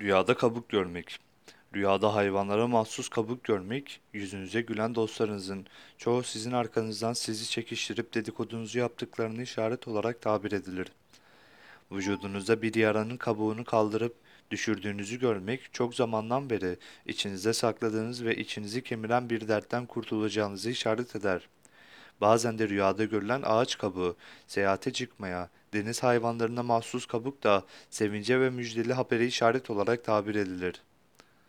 Rüyada kabuk görmek. Rüyada hayvanlara mahsus kabuk görmek, yüzünüze gülen dostlarınızın çoğu sizin arkanızdan sizi çekiştirip dedikodunuzu yaptıklarını işaret olarak tabir edilir. Vücudunuzda bir yaranın kabuğunu kaldırıp düşürdüğünüzü görmek çok zamandan beri içinizde sakladığınız ve içinizi kemiren bir dertten kurtulacağınızı işaret eder. Bazen de rüyada görülen ağaç kabuğu, seyahate çıkmaya, deniz hayvanlarına mahsus kabuk da sevince ve müjdeli habere işaret olarak tabir edilir.